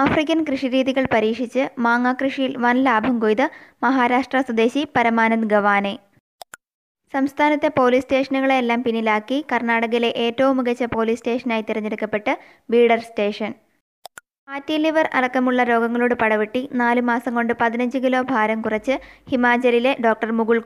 African കൃഷിരീതികൾ പരീക്ഷിച്ച് മാങ്ങാക്കൃഷിയിൽ വൻ ലാഭം കൊയ്ത് മഹാരാഷ്ട്ര സ്വദേശി പരമാനന്ദ് ഗവാനെ. സംസ്ഥാനത്തെ പോലീസ് സ്റ്റേഷനുകളെല്ലാം പിന്നിലാക്കി കർണാടകയിലെ ഏറ്റവും മികച്ച പോലീസ് സ്റ്റേഷനായി തിരഞ്ഞെടുക്കപ്പെട്ട് ബീഡർ സ്റ്റേഷൻ. ഫാറ്റി ലിവർ അടക്കമുള്ള രോഗങ്ങളോട് പടവെട്ടി നാലു മാസം കൊണ്ട് പതിനഞ്ച് കിലോ ഭാരം കുറച്ച് ഹിമാചലിലെ ഡോക്ടർ മുകുൾ